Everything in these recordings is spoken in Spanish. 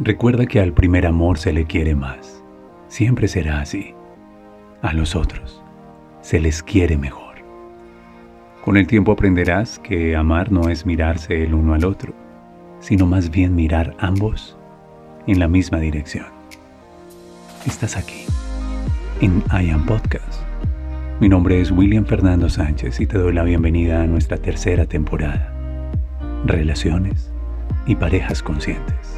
Recuerda que al primer amor se le quiere más. Siempre será así. A los otros se les quiere mejor. Con el tiempo aprenderás que amar no es mirarse el uno al otro, sino más bien mirar ambos en la misma dirección. Estás aquí, en I Am Podcast. Mi nombre es William Fernando Sánchez y te doy la bienvenida a nuestra tercera temporada. Relaciones y parejas conscientes.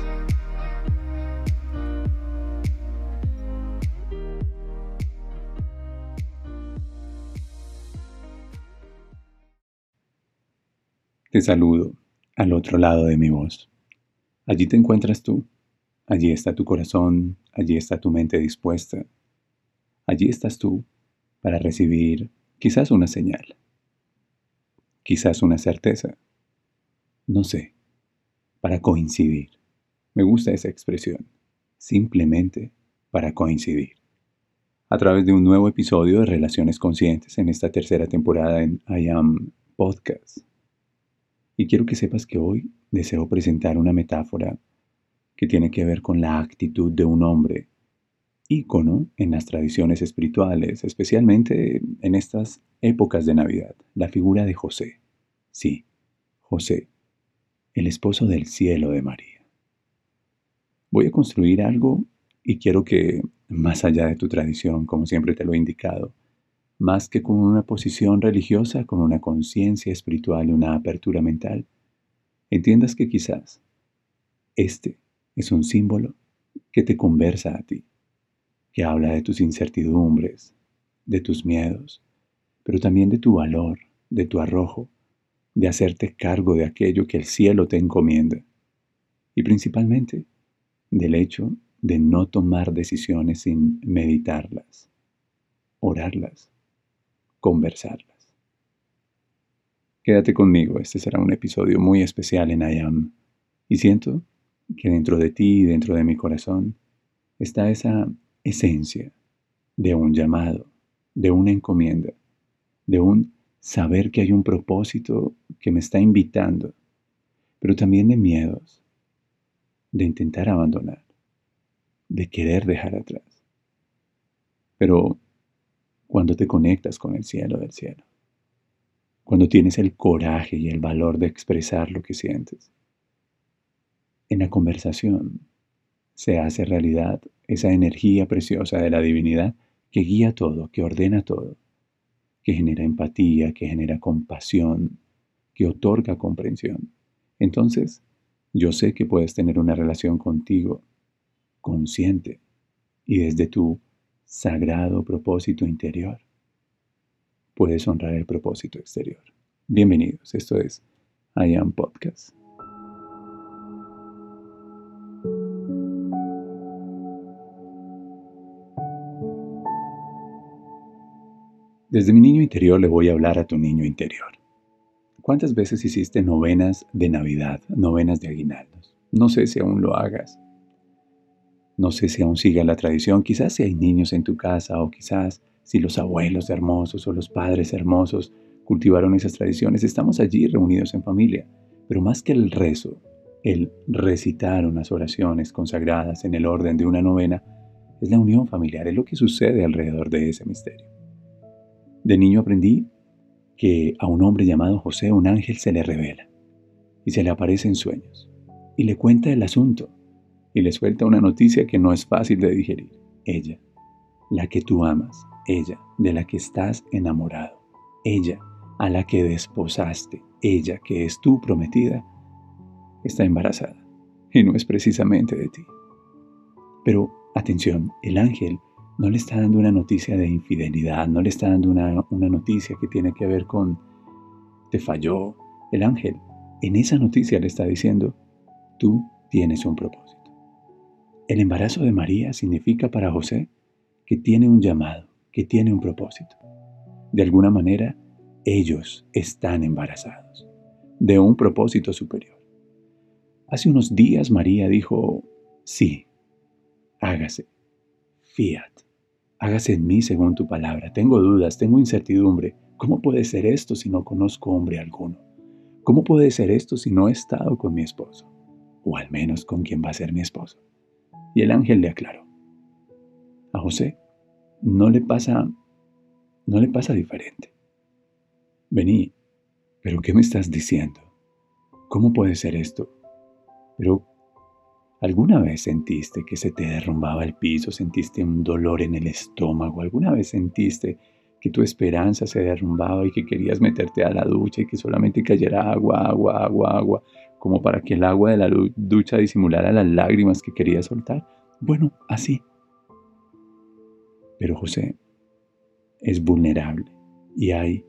Te saludo al otro lado de mi voz. Allí te encuentras tú. Allí está tu corazón, allí está tu mente dispuesta. Allí estás tú para recibir quizás una señal, quizás una certeza. No sé, para coincidir. Me gusta esa expresión. Simplemente para coincidir. A través de un nuevo episodio de Relaciones Conscientes en esta tercera temporada en I Am Podcast. Y quiero que sepas que hoy deseo presentar una metáfora que tiene que ver con la actitud de un hombre, ícono en las tradiciones espirituales, especialmente en estas épocas de Navidad, la figura de José. Sí, José, el esposo del cielo de María. Voy a construir algo y quiero que, más allá de tu tradición, como siempre te lo he indicado, más que con una posición religiosa, con una conciencia espiritual y una apertura mental, entiendas que quizás este es un símbolo que te conversa a ti, que habla de tus incertidumbres, de tus miedos, pero también de tu valor, de tu arrojo, de hacerte cargo de aquello que el cielo te encomienda, y principalmente del hecho de no tomar decisiones sin meditarlas, orarlas conversarlas. Quédate conmigo, este será un episodio muy especial en IAM. Y siento que dentro de ti dentro de mi corazón está esa esencia de un llamado, de una encomienda, de un saber que hay un propósito que me está invitando, pero también de miedos, de intentar abandonar, de querer dejar atrás. Pero cuando te conectas con el cielo del cielo, cuando tienes el coraje y el valor de expresar lo que sientes. En la conversación se hace realidad esa energía preciosa de la divinidad que guía todo, que ordena todo, que genera empatía, que genera compasión, que otorga comprensión. Entonces, yo sé que puedes tener una relación contigo consciente y desde tu sagrado propósito interior, puedes honrar el propósito exterior. Bienvenidos, esto es I Am Podcast. Desde mi niño interior le voy a hablar a tu niño interior. ¿Cuántas veces hiciste novenas de Navidad, novenas de aguinaldos? No sé si aún lo hagas. No sé si aún siga la tradición, quizás si hay niños en tu casa o quizás si los abuelos hermosos o los padres hermosos cultivaron esas tradiciones. Estamos allí reunidos en familia, pero más que el rezo, el recitar unas oraciones consagradas en el orden de una novena, es la unión familiar, es lo que sucede alrededor de ese misterio. De niño aprendí que a un hombre llamado José un ángel se le revela y se le aparece en sueños y le cuenta el asunto y le suelta una noticia que no es fácil de digerir. Ella, la que tú amas, ella, de la que estás enamorado, ella, a la que desposaste, ella, que es tu prometida, está embarazada y no es precisamente de ti. Pero atención, el ángel no le está dando una noticia de infidelidad, no le está dando una, una noticia que tiene que ver con te falló. El ángel en esa noticia le está diciendo, tú tienes un propósito. El embarazo de María significa para José que tiene un llamado, que tiene un propósito. De alguna manera, ellos están embarazados de un propósito superior. Hace unos días María dijo, sí, hágase, fiat, hágase en mí según tu palabra. Tengo dudas, tengo incertidumbre. ¿Cómo puede ser esto si no conozco hombre alguno? ¿Cómo puede ser esto si no he estado con mi esposo? o al menos con quien va a ser mi esposo. Y el ángel le aclaró. A José no le pasa, no le pasa diferente. Vení, pero ¿qué me estás diciendo? ¿Cómo puede ser esto? Pero, ¿alguna vez sentiste que se te derrumbaba el piso? ¿Sentiste un dolor en el estómago? ¿Alguna vez sentiste que tu esperanza se derrumbaba y que querías meterte a la ducha y que solamente cayera agua, agua, agua, agua, como para que el agua de la ducha disimulara las lágrimas que querías soltar? Bueno, así. Pero José es vulnerable y hay,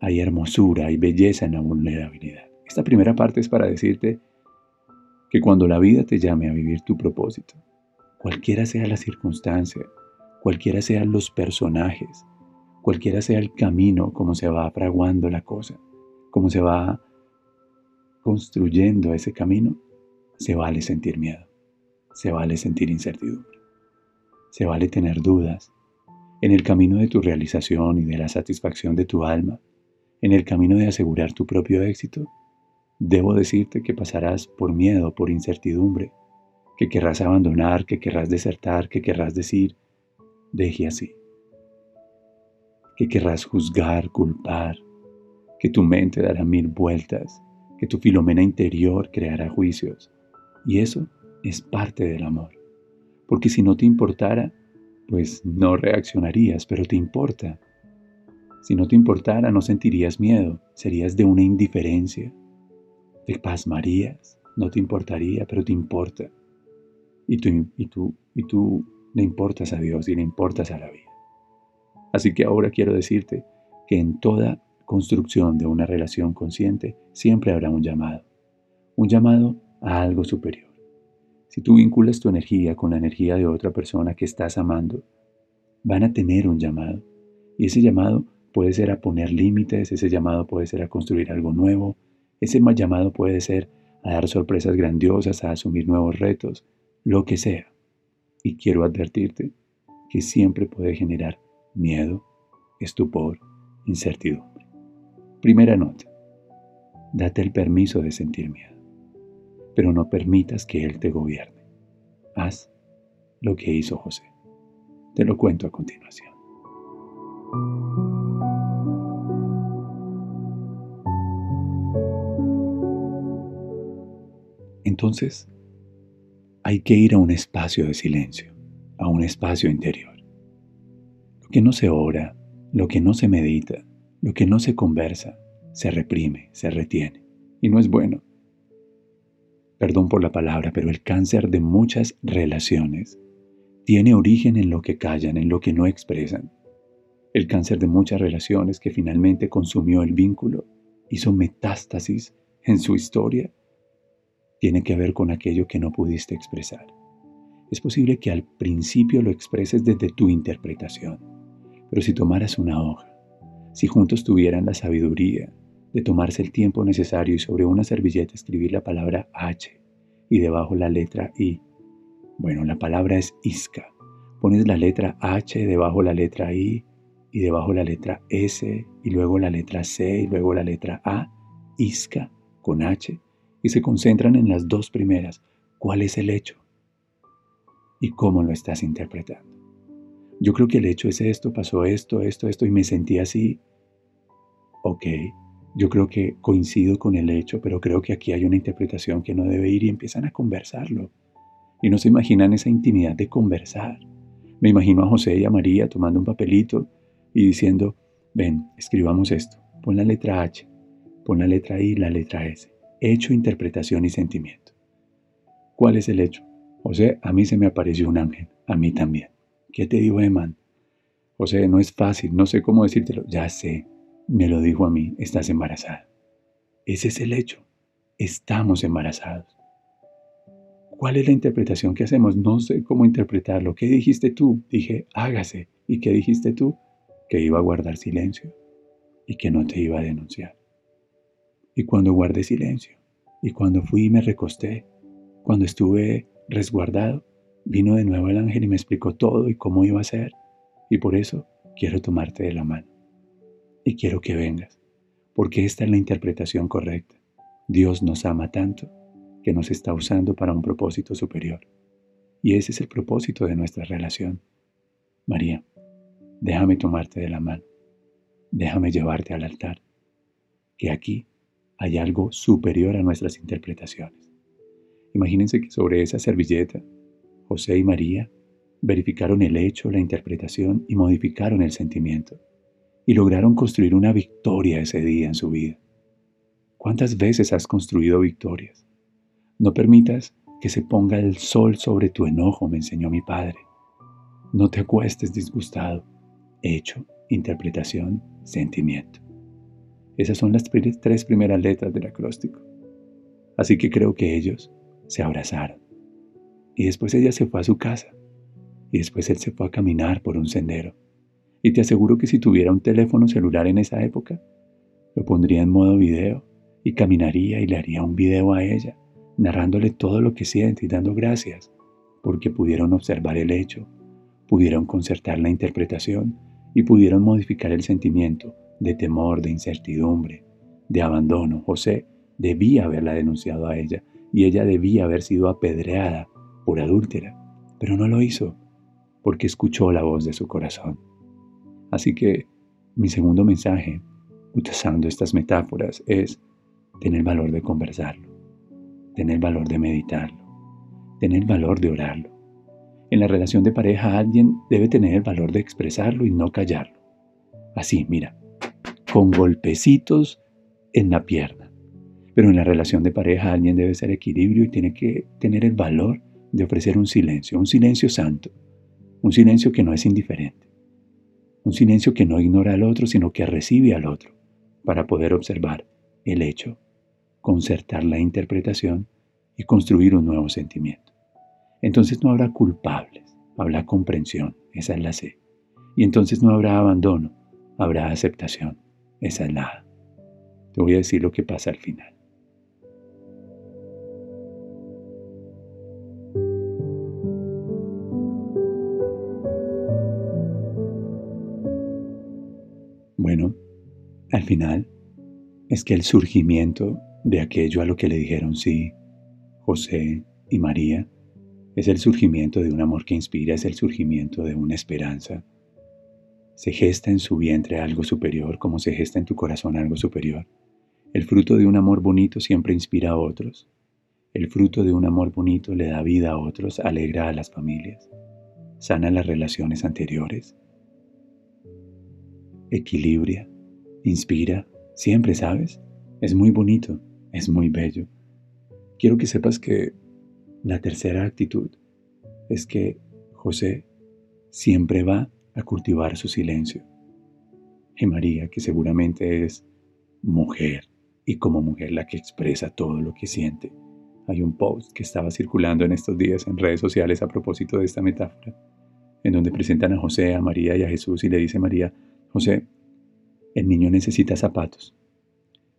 hay hermosura, hay belleza en la vulnerabilidad. Esta primera parte es para decirte que cuando la vida te llame a vivir tu propósito, cualquiera sea la circunstancia, cualquiera sean los personajes, cualquiera sea el camino, como se va fraguando la cosa, como se va construyendo ese camino, se vale sentir miedo, se vale sentir incertidumbre, se vale tener dudas en el camino de tu realización y de la satisfacción de tu alma, en el camino de asegurar tu propio éxito. Debo decirte que pasarás por miedo, por incertidumbre, que querrás abandonar, que querrás desertar, que querrás decir, deje así que querrás juzgar, culpar, que tu mente dará mil vueltas, que tu filomena interior creará juicios. Y eso es parte del amor. Porque si no te importara, pues no reaccionarías, pero te importa. Si no te importara, no sentirías miedo, serías de una indiferencia. Te pasmarías, no te importaría, pero te importa. Y tú, y tú, y tú le importas a Dios y le importas a la vida. Así que ahora quiero decirte que en toda construcción de una relación consciente siempre habrá un llamado, un llamado a algo superior. Si tú vinculas tu energía con la energía de otra persona que estás amando, van a tener un llamado. Y ese llamado puede ser a poner límites, ese llamado puede ser a construir algo nuevo, ese llamado puede ser a dar sorpresas grandiosas, a asumir nuevos retos, lo que sea. Y quiero advertirte que siempre puede generar miedo, estupor, incertidumbre. Primera nota. Date el permiso de sentir miedo, pero no permitas que Él te gobierne. Haz lo que hizo José. Te lo cuento a continuación. Entonces, hay que ir a un espacio de silencio, a un espacio interior que no se ora, lo que no se medita, lo que no se conversa, se reprime, se retiene. Y no es bueno. Perdón por la palabra, pero el cáncer de muchas relaciones tiene origen en lo que callan, en lo que no expresan. El cáncer de muchas relaciones que finalmente consumió el vínculo, hizo metástasis en su historia, tiene que ver con aquello que no pudiste expresar. Es posible que al principio lo expreses desde tu interpretación pero si tomaras una hoja, si juntos tuvieran la sabiduría de tomarse el tiempo necesario y sobre una servilleta escribir la palabra H y debajo la letra I. Bueno, la palabra es Isca. Pones la letra H debajo la letra I y debajo la letra S y luego la letra C y luego la letra A, Isca con H, y se concentran en las dos primeras. ¿Cuál es el hecho? ¿Y cómo lo estás interpretando? yo creo que el hecho es esto, pasó esto, esto, esto, y me sentí así. Ok, yo creo que coincido con el hecho, pero creo que aquí hay una interpretación que no debe ir y empiezan a conversarlo. Y no se imaginan esa intimidad de conversar. Me imagino a José y a María tomando un papelito y diciendo, ven, escribamos esto, pon la letra H, pon la letra I, la letra S. Hecho, interpretación y sentimiento. ¿Cuál es el hecho? José, a mí se me apareció un ángel, a mí también. ¿Qué te dijo Eman? José, no es fácil, no sé cómo decírtelo. Ya sé, me lo dijo a mí, estás embarazada. Ese es el hecho. Estamos embarazados. ¿Cuál es la interpretación que hacemos? No sé cómo interpretarlo. ¿Qué dijiste tú? Dije, hágase. ¿Y qué dijiste tú? Que iba a guardar silencio y que no te iba a denunciar. Y cuando guardé silencio, y cuando fui y me recosté, cuando estuve resguardado, Vino de nuevo el ángel y me explicó todo y cómo iba a ser. Y por eso quiero tomarte de la mano. Y quiero que vengas, porque esta es la interpretación correcta. Dios nos ama tanto que nos está usando para un propósito superior. Y ese es el propósito de nuestra relación. María, déjame tomarte de la mano, déjame llevarte al altar, que aquí hay algo superior a nuestras interpretaciones. Imagínense que sobre esa servilleta, José y María verificaron el hecho, la interpretación y modificaron el sentimiento, y lograron construir una victoria ese día en su vida. ¿Cuántas veces has construido victorias? No permitas que se ponga el sol sobre tu enojo, me enseñó mi padre. No te acuestes disgustado. Hecho, interpretación, sentimiento. Esas son las tres primeras letras del acróstico. Así que creo que ellos se abrazaron. Y después ella se fue a su casa. Y después él se fue a caminar por un sendero. Y te aseguro que si tuviera un teléfono celular en esa época, lo pondría en modo video y caminaría y le haría un video a ella narrándole todo lo que siente y dando gracias, porque pudieron observar el hecho, pudieron concertar la interpretación y pudieron modificar el sentimiento de temor, de incertidumbre, de abandono. José debía haberla denunciado a ella y ella debía haber sido apedreada por adúltera, pero no lo hizo porque escuchó la voz de su corazón. Así que mi segundo mensaje, utilizando estas metáforas, es tener valor de conversarlo tener valor de meditarlo, tener valor de orarlo. En la relación de pareja alguien debe tener el valor de expresarlo y no callarlo. Así, mira, con golpecitos en la pierna. Pero en la relación de pareja alguien debe ser equilibrio y tiene que tener el valor de ofrecer un silencio, un silencio santo, un silencio que no es indiferente, un silencio que no ignora al otro, sino que recibe al otro para poder observar el hecho concertar la interpretación y construir un nuevo sentimiento. Entonces no habrá culpables, habrá comprensión, esa es la C. Y entonces no habrá abandono, habrá aceptación, esa es la A. Te voy a decir lo que pasa al final. Es que el surgimiento de aquello a lo que le dijeron sí José y María, es el surgimiento de un amor que inspira, es el surgimiento de una esperanza. Se gesta en su vientre algo superior como se gesta en tu corazón algo superior. El fruto de un amor bonito siempre inspira a otros. El fruto de un amor bonito le da vida a otros, alegra a las familias, sana las relaciones anteriores, equilibra, inspira, siempre, ¿sabes? Es muy bonito. Es muy bello. Quiero que sepas que la tercera actitud es que José siempre va a cultivar su silencio. Y María, que seguramente es mujer y como mujer la que expresa todo lo que siente. Hay un post que estaba circulando en estos días en redes sociales a propósito de esta metáfora, en donde presentan a José, a María y a Jesús y le dice María, José, el niño necesita zapatos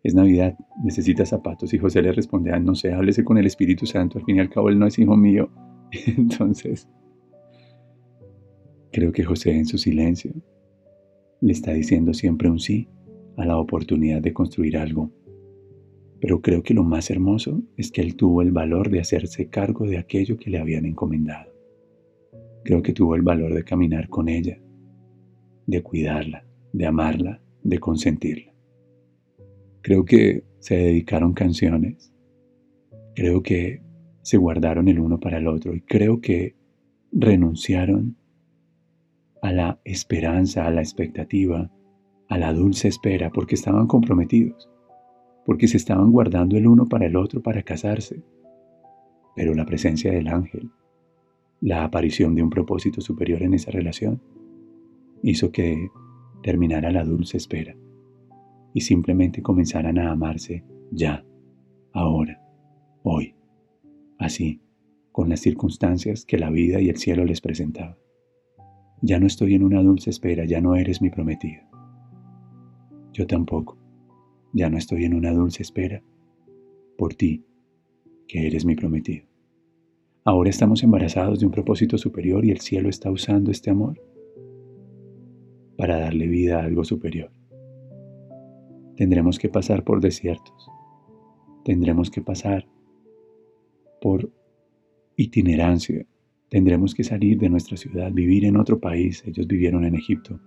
es Navidad, necesita zapatos. Y José le responde, ah, no sé, háblese con el Espíritu Santo, al fin y al cabo él no es hijo mío. Entonces, creo que José en su silencio le está diciendo siempre un sí a la oportunidad de construir algo. Pero creo que lo más hermoso es que él tuvo el valor de hacerse cargo de aquello que le habían encomendado. Creo que tuvo el valor de caminar con ella, de cuidarla, de amarla, de consentirla. Creo que se dedicaron canciones. Creo que se guardaron el uno para el otro y creo que renunciaron a la esperanza, a la expectativa, a la dulce espera, porque estaban comprometidos, porque se estaban guardando el uno para el otro para casarse. Pero la presencia del ángel, la aparición de un propósito superior en esa relación, hizo que terminara la dulce espera y simplemente comenzaran a amarse ya, ahora, hoy, así, con las circunstancias que la vida y el cielo les presentaban. Ya no estoy en una dulce espera, ya no eres mi prometida. Yo tampoco, ya no estoy en una dulce espera por ti, que eres mi prometido. Ahora estamos embarazados de un propósito superior y el cielo está usando este amor para darle vida a algo superior. Tendremos que pasar por desiertos. Tendremos que pasar por itinerancia. Tendremos que salir de nuestra ciudad, vivir en otro país. Ellos vivieron en Egipto.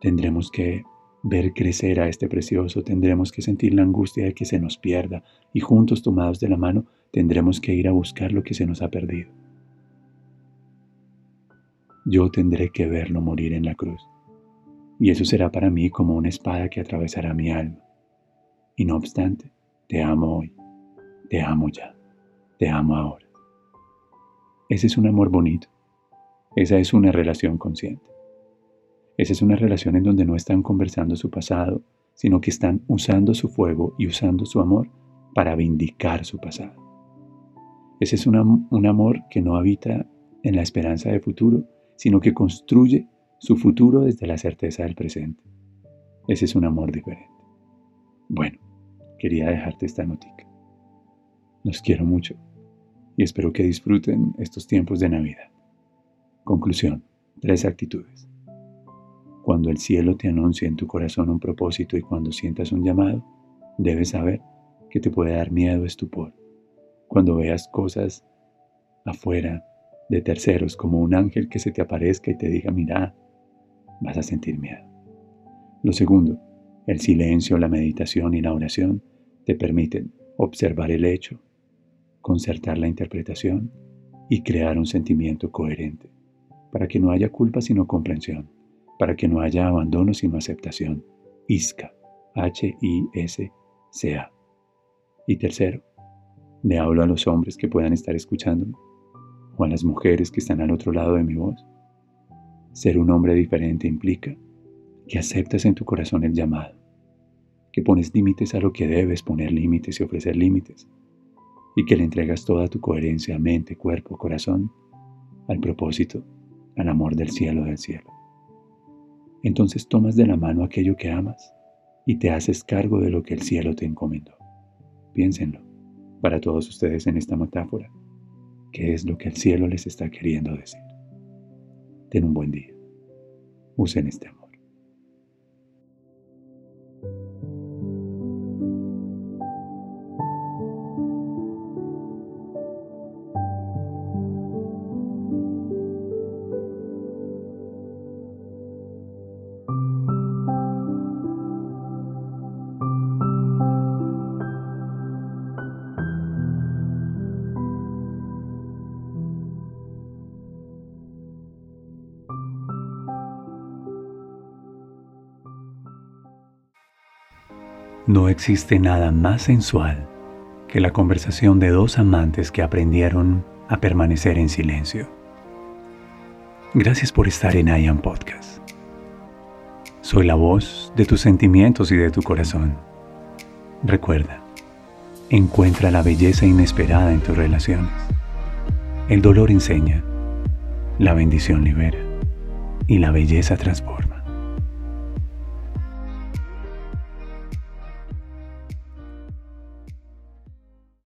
Tendremos que ver crecer a este precioso, tendremos que sentir la angustia de que se nos pierda y juntos tomados de la mano tendremos que ir a buscar lo que se nos ha perdido. Yo tendré que verlo morir en la cruz y eso será para mí como una espada que atravesará mi alma. Y no obstante, te amo hoy, te amo ya, te amo ahora. Ese es un amor bonito, esa es una relación consciente. Esa es una relación en donde no están conversando su pasado, sino que están usando su fuego y usando su amor para vindicar su pasado. Ese es un, un amor que no habita en la esperanza de futuro, sino que construye su futuro desde la certeza del presente. Ese es un amor diferente. Bueno, quería dejarte esta notica. Los quiero mucho y espero que disfruten estos tiempos de Navidad. Conclusión, tres actitudes. Cuando el cielo te anuncia en tu corazón un propósito y cuando sientas un llamado, debes saber que te puede dar miedo, estupor. Cuando veas cosas afuera de terceros como un ángel que se te aparezca y te diga, mira, vas a sentir miedo. Lo segundo, el silencio, la meditación y la oración te permiten observar el hecho, concertar la interpretación y crear un sentimiento coherente, para que no haya culpa sino comprensión, para que no haya abandono sino aceptación. ISCA, H-I-S-C-A. Y tercero, le hablo a los hombres que puedan estar escuchándome o a las mujeres que están al otro lado de mi voz ser un hombre diferente implica que aceptas en tu corazón el llamado, que pones límites a lo que debes poner límites y ofrecer límites, y que le entregas toda tu coherencia, mente, cuerpo, corazón, al propósito, al amor del cielo del cielo. Entonces tomas de la mano aquello que amas y te haces cargo de lo que el cielo te encomendó. Piénsenlo, para todos ustedes en esta metáfora, ¿qué es lo que el cielo les está queriendo decir? Ten un buen día. Usen este amor. No existe nada más sensual que la conversación de dos amantes que aprendieron a permanecer en silencio. Gracias por estar en I Podcast. Soy la voz de tus sentimientos y de tu corazón. Recuerda, encuentra la belleza inesperada en tus relaciones. El dolor enseña, la bendición libera y la belleza transforma.